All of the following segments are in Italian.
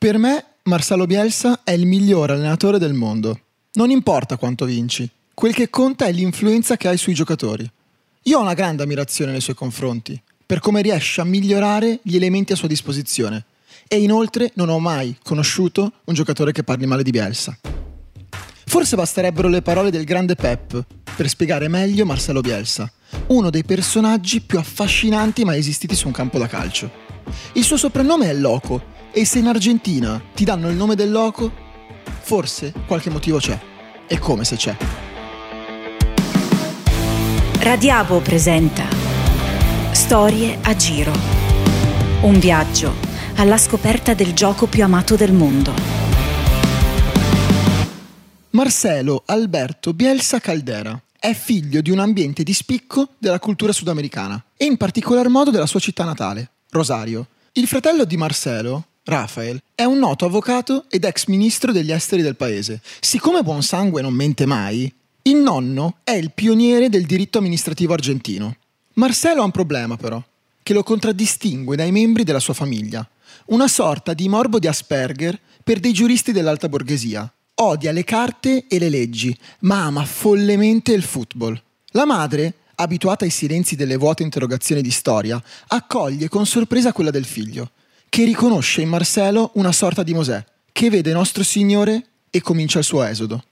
Per me, Marcelo Bielsa è il miglior allenatore del mondo. Non importa quanto vinci, quel che conta è l'influenza che hai sui giocatori. Io ho una grande ammirazione nei suoi confronti, per come riesce a migliorare gli elementi a sua disposizione. E inoltre non ho mai conosciuto un giocatore che parli male di Bielsa. Forse basterebbero le parole del grande Pep per spiegare meglio Marcelo Bielsa, uno dei personaggi più affascinanti mai esistiti su un campo da calcio. Il suo soprannome è Loco e se in Argentina ti danno il nome del loco, forse qualche motivo c'è. E come se c'è. Radiabo presenta Storie a giro. Un viaggio alla scoperta del gioco più amato del mondo. Marcelo Alberto Bielsa Caldera è figlio di un ambiente di spicco della cultura sudamericana e in particolar modo della sua città natale, Rosario. Il fratello di Marcelo, Rafael è un noto avvocato ed ex ministro degli esteri del paese. Siccome buon sangue non mente mai, il nonno è il pioniere del diritto amministrativo argentino. Marcelo ha un problema però, che lo contraddistingue dai membri della sua famiglia. Una sorta di morbo di Asperger per dei giuristi dell'alta borghesia. Odia le carte e le leggi, ma ama follemente il football. La madre, abituata ai silenzi delle vuote interrogazioni di storia, accoglie con sorpresa quella del figlio che riconosce in Marcelo una sorta di Mosè, che vede nostro Signore e comincia il suo esodo.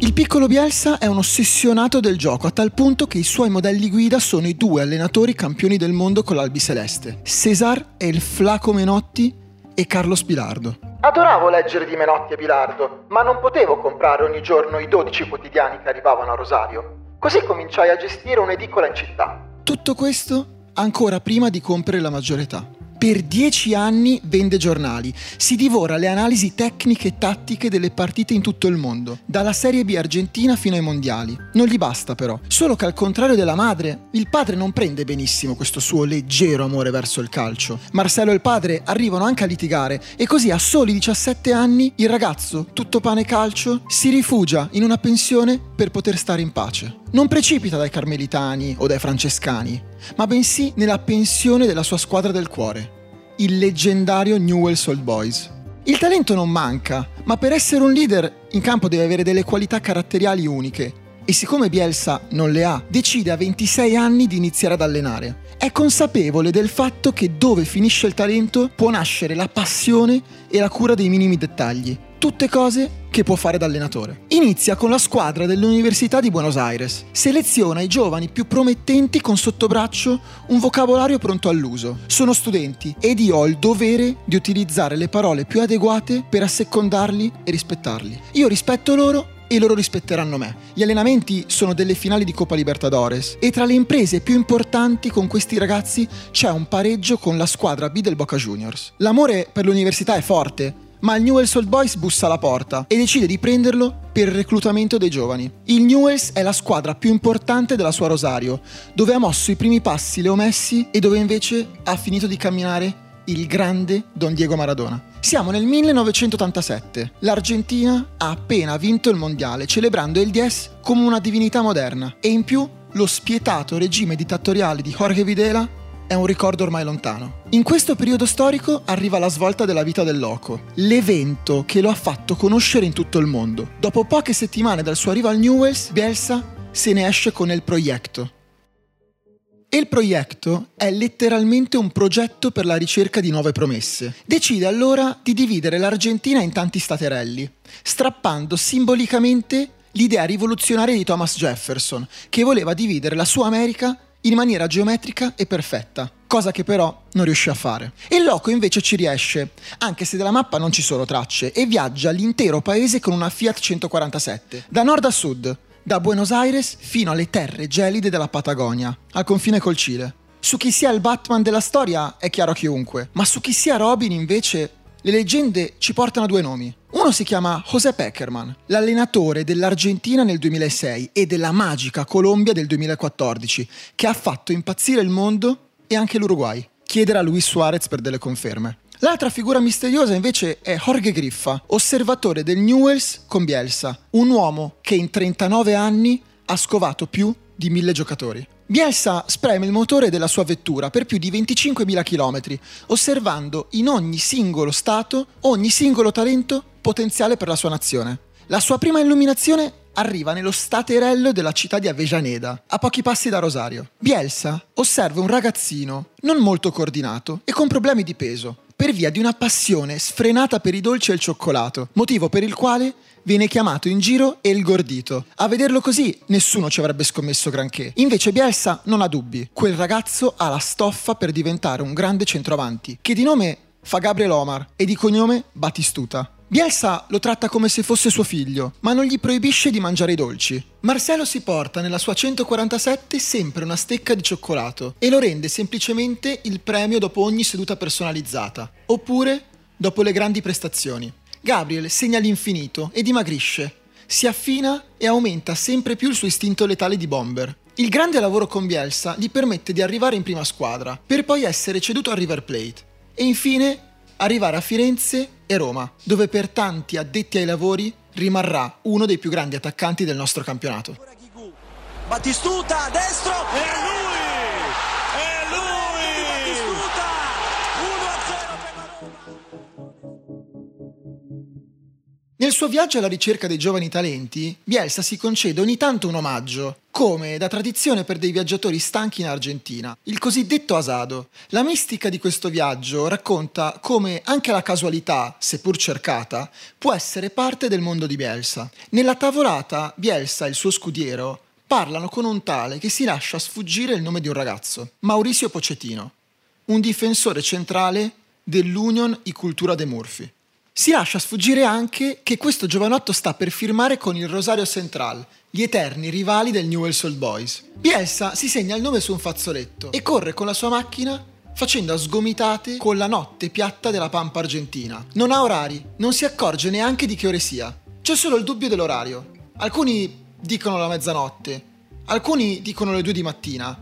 Il piccolo Bielsa è un ossessionato del gioco a tal punto che i suoi modelli guida sono i due allenatori campioni del mondo con l'Albi Celeste, Cesar e il Flaco Menotti e Carlos Pilardo. Adoravo leggere di Menotti e Pilardo, ma non potevo comprare ogni giorno i 12 quotidiani che arrivavano a Rosario. Così cominciai a gestire un'edicola in città. Tutto questo ancora prima di compiere la maggiore età per dieci anni vende giornali, si divora le analisi tecniche e tattiche delle partite in tutto il mondo, dalla Serie B argentina fino ai mondiali. Non gli basta però, solo che al contrario della madre, il padre non prende benissimo questo suo leggero amore verso il calcio. Marcello e il padre arrivano anche a litigare e così a soli 17 anni il ragazzo, tutto pane e calcio, si rifugia in una pensione per poter stare in pace. Non precipita dai carmelitani o dai francescani, ma bensì nella pensione della sua squadra del cuore, il leggendario Newell's Old Boys. Il talento non manca, ma per essere un leader in campo deve avere delle qualità caratteriali uniche. E siccome Bielsa non le ha, decide a 26 anni di iniziare ad allenare. È consapevole del fatto che dove finisce il talento può nascere la passione e la cura dei minimi dettagli. Tutte cose che può fare da allenatore. Inizia con la squadra dell'Università di Buenos Aires. Seleziona i giovani più promettenti con sotto braccio un vocabolario pronto all'uso. Sono studenti ed io ho il dovere di utilizzare le parole più adeguate per assecondarli e rispettarli. Io rispetto loro e loro rispetteranno me. Gli allenamenti sono delle finali di Coppa Libertadores e tra le imprese più importanti con questi ragazzi c'è un pareggio con la squadra B del Boca Juniors. L'amore per l'università è forte ma il Newell's Old Boys bussa alla porta e decide di prenderlo per il reclutamento dei giovani. Il Newell's è la squadra più importante della sua Rosario, dove ha mosso i primi passi Leo Messi e dove invece ha finito di camminare il grande Don Diego Maradona. Siamo nel 1987. L'Argentina ha appena vinto il mondiale, celebrando il Dies come una divinità moderna e in più lo spietato regime dittatoriale di Jorge Videla è un ricordo ormai lontano. In questo periodo storico arriva la svolta della vita del Loco, l'evento che lo ha fatto conoscere in tutto il mondo. Dopo poche settimane dal suo arrivo al Newells, Bielsa se ne esce con il progetto. E il progetto è letteralmente un progetto per la ricerca di nuove promesse. Decide allora di dividere l'Argentina in tanti staterelli, strappando simbolicamente l'idea rivoluzionaria di Thomas Jefferson, che voleva dividere la sua America in maniera geometrica e perfetta, cosa che però non riuscì a fare. Il loco invece ci riesce, anche se della mappa non ci sono tracce, e viaggia l'intero paese con una Fiat 147, da nord a sud, da Buenos Aires fino alle terre gelide della Patagonia, al confine col Cile. Su chi sia il Batman della storia è chiaro a chiunque, ma su chi sia Robin invece le leggende ci portano a due nomi. Uno si chiama José Peckerman, l'allenatore dell'Argentina nel 2006 e della magica Colombia del 2014, che ha fatto impazzire il mondo e anche l'Uruguay. Chiedere a Luis Suarez per delle conferme. L'altra figura misteriosa invece è Jorge Griffa, osservatore del Newells con Bielsa, un uomo che in 39 anni ha scovato più di mille giocatori. Bielsa spreme il motore della sua vettura per più di 25.000 km, osservando in ogni singolo stato ogni singolo talento potenziale per la sua nazione. La sua prima illuminazione arriva nello staterello della città di Avejaneda, a pochi passi da Rosario. Bielsa osserva un ragazzino non molto coordinato e con problemi di peso, per via di una passione sfrenata per i dolci e il cioccolato, motivo per il quale viene chiamato in giro El Gordito. A vederlo così nessuno ci avrebbe scommesso granché. Invece Bielsa non ha dubbi. Quel ragazzo ha la stoffa per diventare un grande centroavanti, che di nome fa Gabriel Omar e di cognome Batistuta. Bielsa lo tratta come se fosse suo figlio, ma non gli proibisce di mangiare i dolci. Marcelo si porta nella sua 147 sempre una stecca di cioccolato e lo rende semplicemente il premio dopo ogni seduta personalizzata, oppure dopo le grandi prestazioni. Gabriel segna l'infinito e dimagrisce, si affina e aumenta sempre più il suo istinto letale di bomber. Il grande lavoro con Bielsa gli permette di arrivare in prima squadra, per poi essere ceduto a River Plate e infine arrivare a Firenze e Roma, dove per tanti addetti ai lavori rimarrà uno dei più grandi attaccanti del nostro campionato. Battistuta a destro Nel suo viaggio alla ricerca dei giovani talenti, Bielsa si concede ogni tanto un omaggio, come da tradizione per dei viaggiatori stanchi in Argentina, il cosiddetto asado. La mistica di questo viaggio racconta come anche la casualità, seppur cercata, può essere parte del mondo di Bielsa. Nella tavolata, Bielsa e il suo scudiero parlano con un tale che si lascia sfuggire il nome di un ragazzo, Mauricio Pocettino, un difensore centrale dell'Union y Cultura de Murphy. Si lascia sfuggire anche che questo giovanotto sta per firmare con il Rosario Central, gli eterni rivali del Newell's Old Boys. Bielsa si segna il nome su un fazzoletto e corre con la sua macchina facendo a sgomitate con la notte piatta della pampa argentina. Non ha orari, non si accorge neanche di che ore sia. C'è solo il dubbio dell'orario. Alcuni dicono la mezzanotte, alcuni dicono le due di mattina,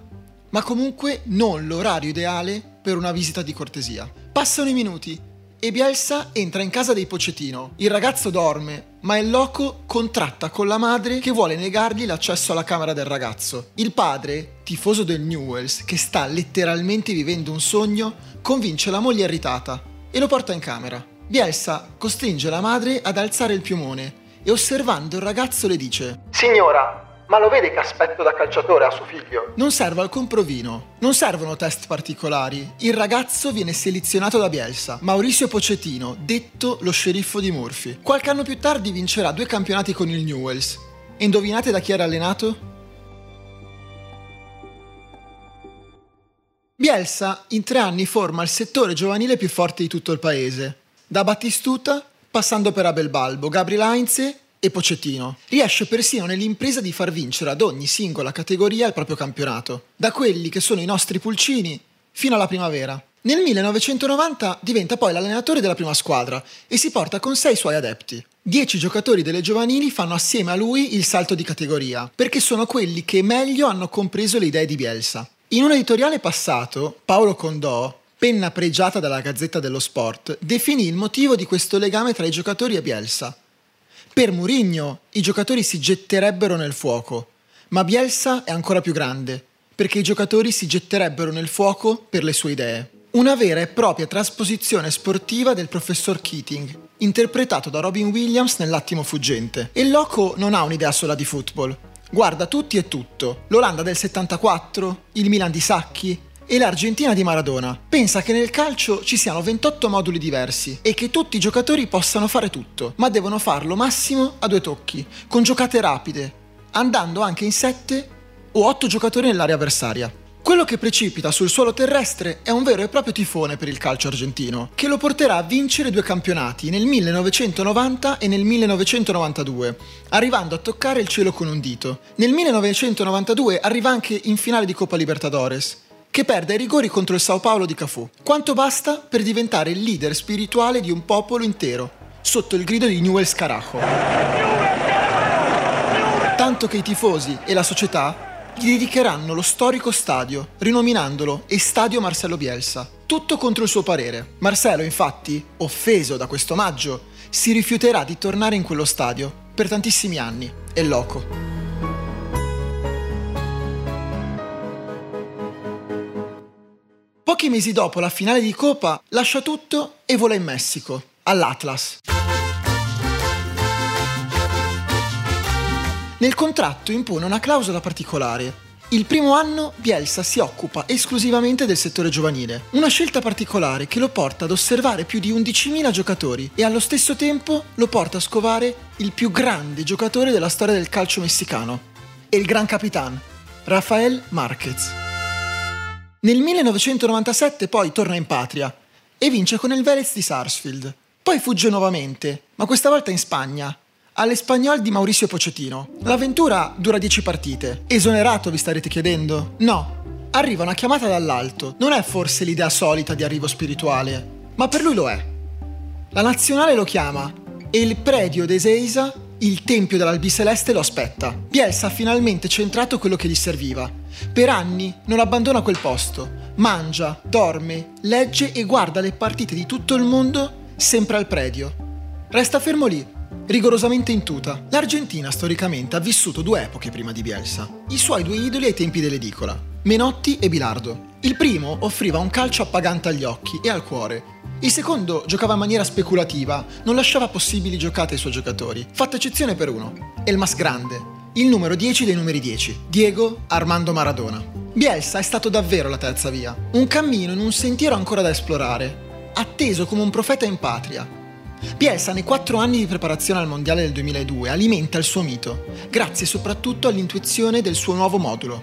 ma comunque non l'orario ideale per una visita di cortesia. Passano i minuti e Bielsa entra in casa dei Pocettino. Il ragazzo dorme, ma il loco contratta con la madre che vuole negargli l'accesso alla camera del ragazzo. Il padre, tifoso del Newells, che sta letteralmente vivendo un sogno, convince la moglie irritata e lo porta in camera. Bielsa costringe la madre ad alzare il piumone e osservando il ragazzo le dice Signora, ma lo vede che aspetto da calciatore a suo figlio? Non serve alcun provino, non servono test particolari. Il ragazzo viene selezionato da Bielsa, Mauricio Pocettino, detto lo sceriffo di Murphy. Qualche anno più tardi vincerà due campionati con il Newells. E indovinate da chi era allenato? Bielsa in tre anni forma il settore giovanile più forte di tutto il paese, da Battistuta passando per Abel Balbo, Gabriel Heinze e Pocettino. Riesce persino nell'impresa di far vincere ad ogni singola categoria il proprio campionato, da quelli che sono i nostri pulcini fino alla primavera. Nel 1990 diventa poi l'allenatore della prima squadra e si porta con sé i suoi adepti. Dieci giocatori delle giovanili fanno assieme a lui il salto di categoria, perché sono quelli che meglio hanno compreso le idee di Bielsa. In un editoriale passato, Paolo Condò, penna pregiata dalla Gazzetta dello Sport, definì il motivo di questo legame tra i giocatori e Bielsa. Per Murigno i giocatori si getterebbero nel fuoco, ma Bielsa è ancora più grande, perché i giocatori si getterebbero nel fuoco per le sue idee. Una vera e propria trasposizione sportiva del professor Keating, interpretato da Robin Williams nell'attimo fuggente. E loco non ha un'idea sola di football. Guarda tutti e tutto. L'Olanda del 74, il Milan di Sacchi, e l'Argentina di Maradona. Pensa che nel calcio ci siano 28 moduli diversi e che tutti i giocatori possano fare tutto, ma devono farlo massimo a due tocchi, con giocate rapide, andando anche in 7 o 8 giocatori nell'area avversaria. Quello che precipita sul suolo terrestre è un vero e proprio tifone per il calcio argentino, che lo porterà a vincere due campionati nel 1990 e nel 1992, arrivando a toccare il cielo con un dito. Nel 1992 arriva anche in finale di Coppa Libertadores, che perde ai rigori contro il Sao Paolo di Cafù. Quanto basta per diventare il leader spirituale di un popolo intero, sotto il grido di Newell's Carajo. Tanto che i tifosi e la società gli dedicheranno lo storico stadio, rinominandolo Estadio Marcelo Bielsa. Tutto contro il suo parere. Marcelo, infatti, offeso da questo omaggio, si rifiuterà di tornare in quello stadio per tantissimi anni. E loco. Pochi mesi dopo la finale di Coppa lascia tutto e vola in Messico, all'Atlas. Nel contratto impone una clausola particolare. Il primo anno Bielsa si occupa esclusivamente del settore giovanile, una scelta particolare che lo porta ad osservare più di 11.000 giocatori e allo stesso tempo lo porta a scovare il più grande giocatore della storia del calcio messicano, e il gran capitan, Rafael Márquez. Nel 1997 poi torna in patria e vince con il Vélez di Sarsfield. Poi fugge nuovamente, ma questa volta in Spagna, all'Espagnol di Mauricio Pochettino. L'avventura dura 10 partite. Esonerato, vi starete chiedendo? No. Arriva una chiamata dall'alto. Non è forse l'idea solita di arrivo spirituale, ma per lui lo è. La nazionale lo chiama e il predio d'Eseisa, il tempio dell'Albiceleste, lo aspetta. Bielsa ha finalmente centrato quello che gli serviva. Per anni non abbandona quel posto. Mangia, dorme, legge e guarda le partite di tutto il mondo sempre al predio. Resta fermo lì, rigorosamente in tuta. L'Argentina storicamente ha vissuto due epoche prima di Bielsa. I suoi due idoli ai tempi dell'edicola, Menotti e Bilardo. Il primo offriva un calcio appagante agli occhi e al cuore. Il secondo giocava in maniera speculativa, non lasciava possibili giocate ai suoi giocatori, fatta eccezione per uno, Elmas Grande, il numero 10 dei numeri 10, Diego Armando Maradona. Bielsa è stato davvero la terza via, un cammino in un sentiero ancora da esplorare, atteso come un profeta in patria, Bielsa nei quattro anni di preparazione al Mondiale del 2002 alimenta il suo mito, grazie soprattutto all'intuizione del suo nuovo modulo,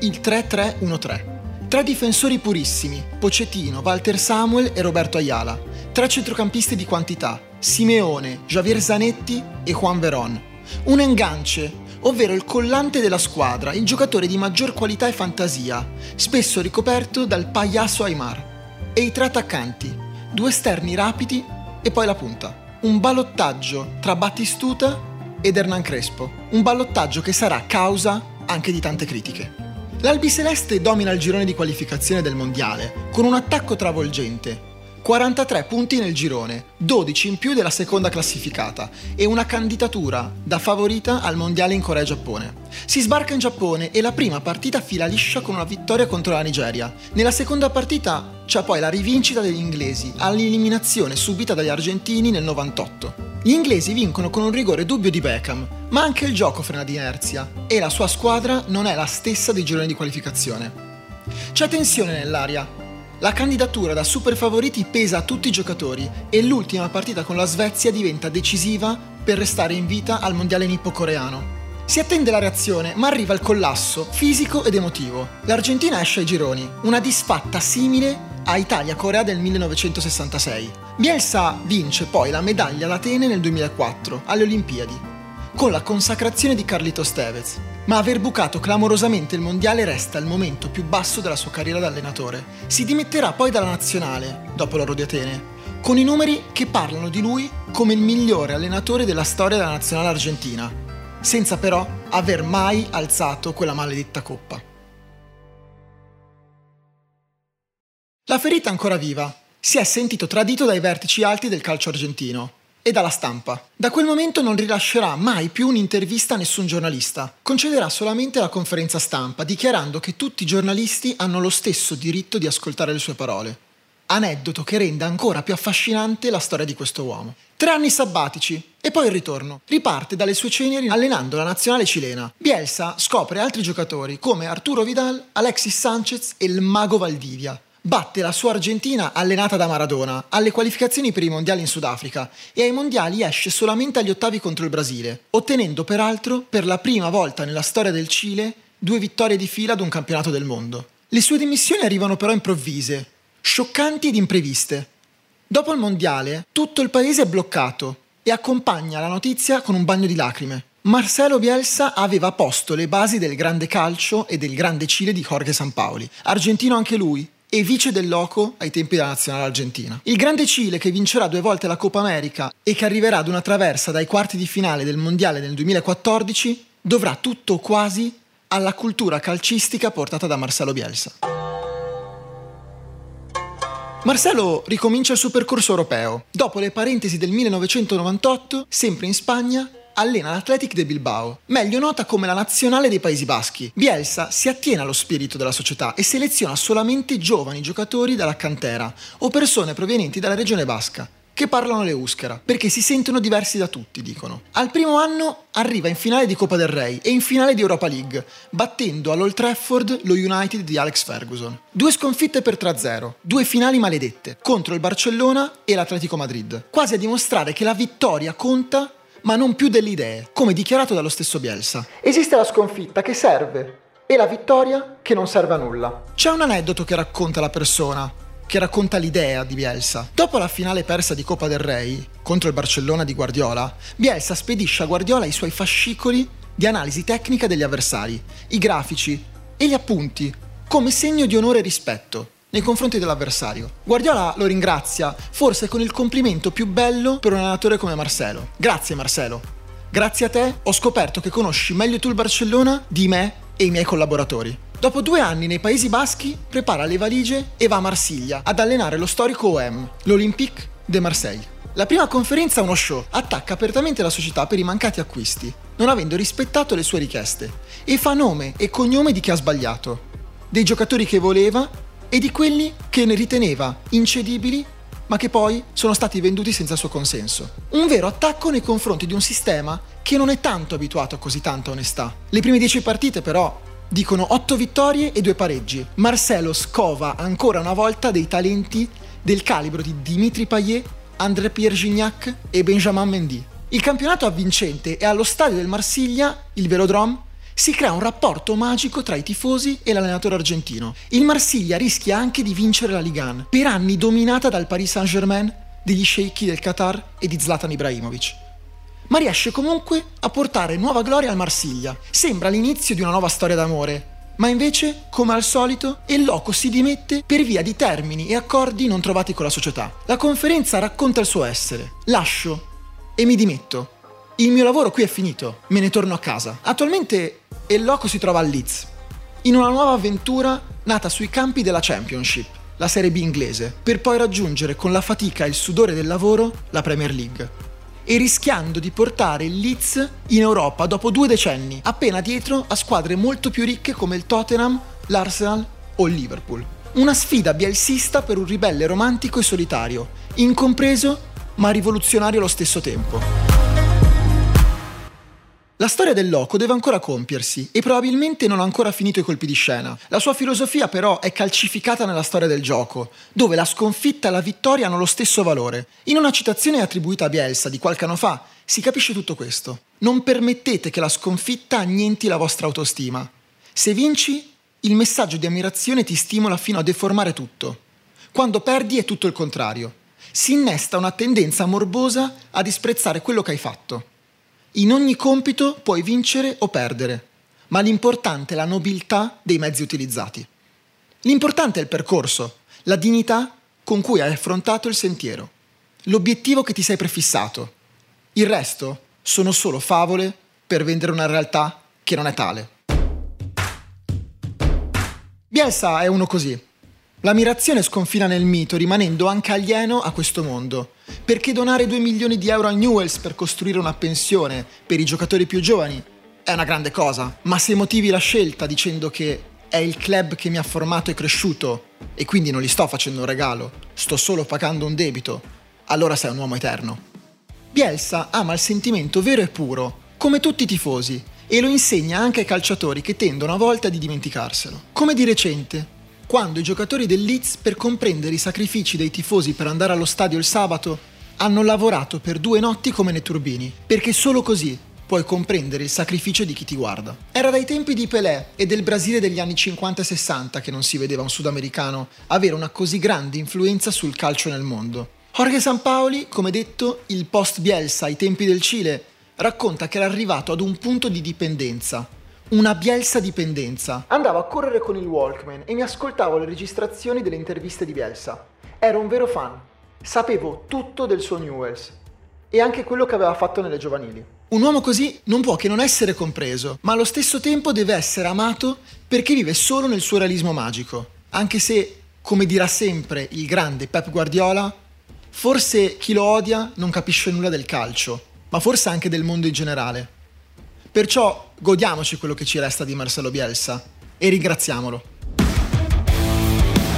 il 3-3-1-3. Tre difensori purissimi, Pocettino, Walter Samuel e Roberto Ayala. Tre centrocampisti di quantità, Simeone, Javier Zanetti e Juan Veron. Un engance, ovvero il collante della squadra, il giocatore di maggior qualità e fantasia, spesso ricoperto dal pagliasso Aymar. E i tre attaccanti, due esterni rapidi e poi la punta. Un ballottaggio tra Battistuta ed Hernan Crespo. Un ballottaggio che sarà causa anche di tante critiche. L'Albiceleste domina il girone di qualificazione del mondiale con un attacco travolgente 43 punti nel girone, 12 in più della seconda classificata e una candidatura da favorita al mondiale in Corea e Giappone. Si sbarca in Giappone e la prima partita fila liscia con una vittoria contro la Nigeria. Nella seconda partita c'è poi la rivincita degli inglesi all'eliminazione subita dagli argentini nel 98. Gli inglesi vincono con un rigore dubbio di Beckham, ma anche il gioco frena di inerzia e la sua squadra non è la stessa dei gironi di qualificazione. C'è tensione nell'aria la candidatura da super favoriti pesa a tutti i giocatori e l'ultima partita con la Svezia diventa decisiva per restare in vita al mondiale nippo-coreano. Si attende la reazione, ma arriva il collasso fisico ed emotivo. L'Argentina esce ai gironi, una disfatta simile a Italia-Corea del 1966. Bielsa vince poi la medaglia all'Atene nel 2004, alle Olimpiadi con la consacrazione di Carlito Stevez, ma aver bucato clamorosamente il mondiale resta il momento più basso della sua carriera da allenatore. Si dimetterà poi dalla nazionale, dopo l'Oro di Atene, con i numeri che parlano di lui come il migliore allenatore della storia della nazionale argentina, senza però aver mai alzato quella maledetta coppa. La ferita ancora viva. Si è sentito tradito dai vertici alti del calcio argentino e dalla stampa. Da quel momento non rilascerà mai più un'intervista a nessun giornalista, concederà solamente la conferenza stampa, dichiarando che tutti i giornalisti hanno lo stesso diritto di ascoltare le sue parole. Aneddoto che rende ancora più affascinante la storia di questo uomo. Tre anni sabbatici e poi il ritorno. Riparte dalle sue ceneri allenando la nazionale cilena. Bielsa scopre altri giocatori come Arturo Vidal, Alexis Sanchez e il mago Valdivia batte la sua Argentina allenata da Maradona alle qualificazioni per i mondiali in Sudafrica e ai mondiali esce solamente agli ottavi contro il Brasile, ottenendo peraltro per la prima volta nella storia del Cile due vittorie di fila ad un campionato del mondo. Le sue dimissioni arrivano però improvvise, scioccanti ed impreviste. Dopo il mondiale tutto il paese è bloccato e accompagna la notizia con un bagno di lacrime. Marcelo Bielsa aveva posto le basi del grande calcio e del grande Cile di Jorge Sampaoli, argentino anche lui, e vice del Loco ai tempi della nazionale argentina. Il grande Cile che vincerà due volte la Coppa America e che arriverà ad una traversa dai quarti di finale del Mondiale nel 2014 dovrà tutto quasi alla cultura calcistica portata da Marcelo Bielsa. Marcelo ricomincia il suo percorso europeo. Dopo le parentesi del 1998, sempre in Spagna, allena l'Athletic de Bilbao, meglio nota come la nazionale dei Paesi Baschi. Bielsa si attiene allo spirito della società e seleziona solamente giovani giocatori dalla cantera o persone provenienti dalla regione basca che parlano le euskera, perché si sentono diversi da tutti, dicono. Al primo anno arriva in finale di Coppa del Re e in finale di Europa League, battendo all'Old Trafford lo United di Alex Ferguson. Due sconfitte per 3-0, due finali maledette, contro il Barcellona e l'Atletico Madrid, quasi a dimostrare che la vittoria conta ma non più delle idee, come dichiarato dallo stesso Bielsa. Esiste la sconfitta che serve e la vittoria che non serve a nulla. C'è un aneddoto che racconta la persona, che racconta l'idea di Bielsa. Dopo la finale persa di Coppa del Rey contro il Barcellona di Guardiola, Bielsa spedisce a Guardiola i suoi fascicoli di analisi tecnica degli avversari, i grafici e gli appunti, come segno di onore e rispetto nei confronti dell'avversario. Guardiola lo ringrazia, forse con il complimento più bello per un allenatore come Marcelo. Grazie Marcelo. Grazie a te ho scoperto che conosci meglio tu il Barcellona di me e i miei collaboratori. Dopo due anni nei Paesi Baschi prepara le valigie e va a Marsiglia ad allenare lo storico OM, l'Olympique de Marseille. La prima conferenza uno show, attacca apertamente la società per i mancati acquisti, non avendo rispettato le sue richieste, e fa nome e cognome di chi ha sbagliato, dei giocatori che voleva e di quelli che ne riteneva incedibili ma che poi sono stati venduti senza suo consenso. Un vero attacco nei confronti di un sistema che non è tanto abituato a così tanta onestà. Le prime dieci partite però dicono 8 vittorie e 2 pareggi. Marcelo scova ancora una volta dei talenti del calibro di Dimitri Payet, André Pierre Gignac e Benjamin Mendy. Il campionato avvincente e allo stadio del Marsiglia, il Velodrome, si crea un rapporto magico tra i tifosi e l'allenatore argentino. Il Marsiglia rischia anche di vincere la Ligue 1, per anni dominata dal Paris Saint-Germain, degli sceicchi del Qatar e di Zlatan Ibrahimovic ma riesce comunque a portare nuova gloria al Marsiglia. Sembra l'inizio di una nuova storia d'amore, ma invece, come al solito, il loco si dimette per via di termini e accordi non trovati con la società. La conferenza racconta il suo essere. Lascio e mi dimetto. Il mio lavoro qui è finito, me ne torno a casa. Attualmente il loco si trova a Leeds, in una nuova avventura nata sui campi della Championship, la Serie B inglese, per poi raggiungere con la fatica e il sudore del lavoro la Premier League e rischiando di portare il Leeds in Europa dopo due decenni, appena dietro a squadre molto più ricche come il Tottenham, l'Arsenal o il Liverpool. Una sfida bielsista per un ribelle romantico e solitario, incompreso ma rivoluzionario allo stesso tempo. La storia del loco deve ancora compiersi e probabilmente non ha ancora finito i colpi di scena. La sua filosofia però è calcificata nella storia del gioco, dove la sconfitta e la vittoria hanno lo stesso valore. In una citazione attribuita a Bielsa di qualche anno fa si capisce tutto questo. Non permettete che la sconfitta annienti la vostra autostima. Se vinci, il messaggio di ammirazione ti stimola fino a deformare tutto. Quando perdi è tutto il contrario. Si innesta una tendenza morbosa a disprezzare quello che hai fatto. In ogni compito puoi vincere o perdere, ma l'importante è la nobiltà dei mezzi utilizzati. L'importante è il percorso, la dignità con cui hai affrontato il sentiero, l'obiettivo che ti sei prefissato. Il resto sono solo favole per vendere una realtà che non è tale. Bielsa è uno così. L'ammirazione sconfina nel mito, rimanendo anche alieno a questo mondo. Perché donare 2 milioni di euro al Newells per costruire una pensione per i giocatori più giovani è una grande cosa, ma se motivi la scelta dicendo che è il club che mi ha formato e cresciuto e quindi non gli sto facendo un regalo, sto solo pagando un debito, allora sei un uomo eterno. Bielsa ama il sentimento vero e puro, come tutti i tifosi, e lo insegna anche ai calciatori che tendono a volte a dimenticarselo. Come di recente, quando i giocatori del Leeds, per comprendere i sacrifici dei tifosi per andare allo stadio il sabato, hanno lavorato per due notti come nei turbini, perché solo così puoi comprendere il sacrificio di chi ti guarda. Era dai tempi di Pelé e del Brasile degli anni 50 e 60 che non si vedeva un sudamericano avere una così grande influenza sul calcio nel mondo. Jorge Sampaoli, come detto, il post Bielsa ai tempi del Cile, racconta che era arrivato ad un punto di dipendenza, una Bielsa dipendenza. Andavo a correre con il Walkman e mi ascoltavo le registrazioni delle interviste di Bielsa. Ero un vero fan. Sapevo tutto del suo Newells e anche quello che aveva fatto nelle giovanili. Un uomo così non può che non essere compreso, ma allo stesso tempo deve essere amato perché vive solo nel suo realismo magico. Anche se, come dirà sempre il grande Pep Guardiola, forse chi lo odia non capisce nulla del calcio, ma forse anche del mondo in generale. Perciò godiamoci quello che ci resta di Marcelo Bielsa e ringraziamolo.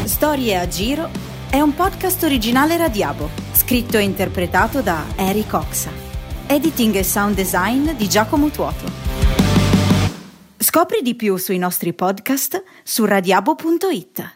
Storie a giro è un podcast originale Radiabo, scritto e interpretato da Eric Oxa. Editing e sound design di Giacomo Tuoto. Scopri di più sui nostri podcast su radiabo.it.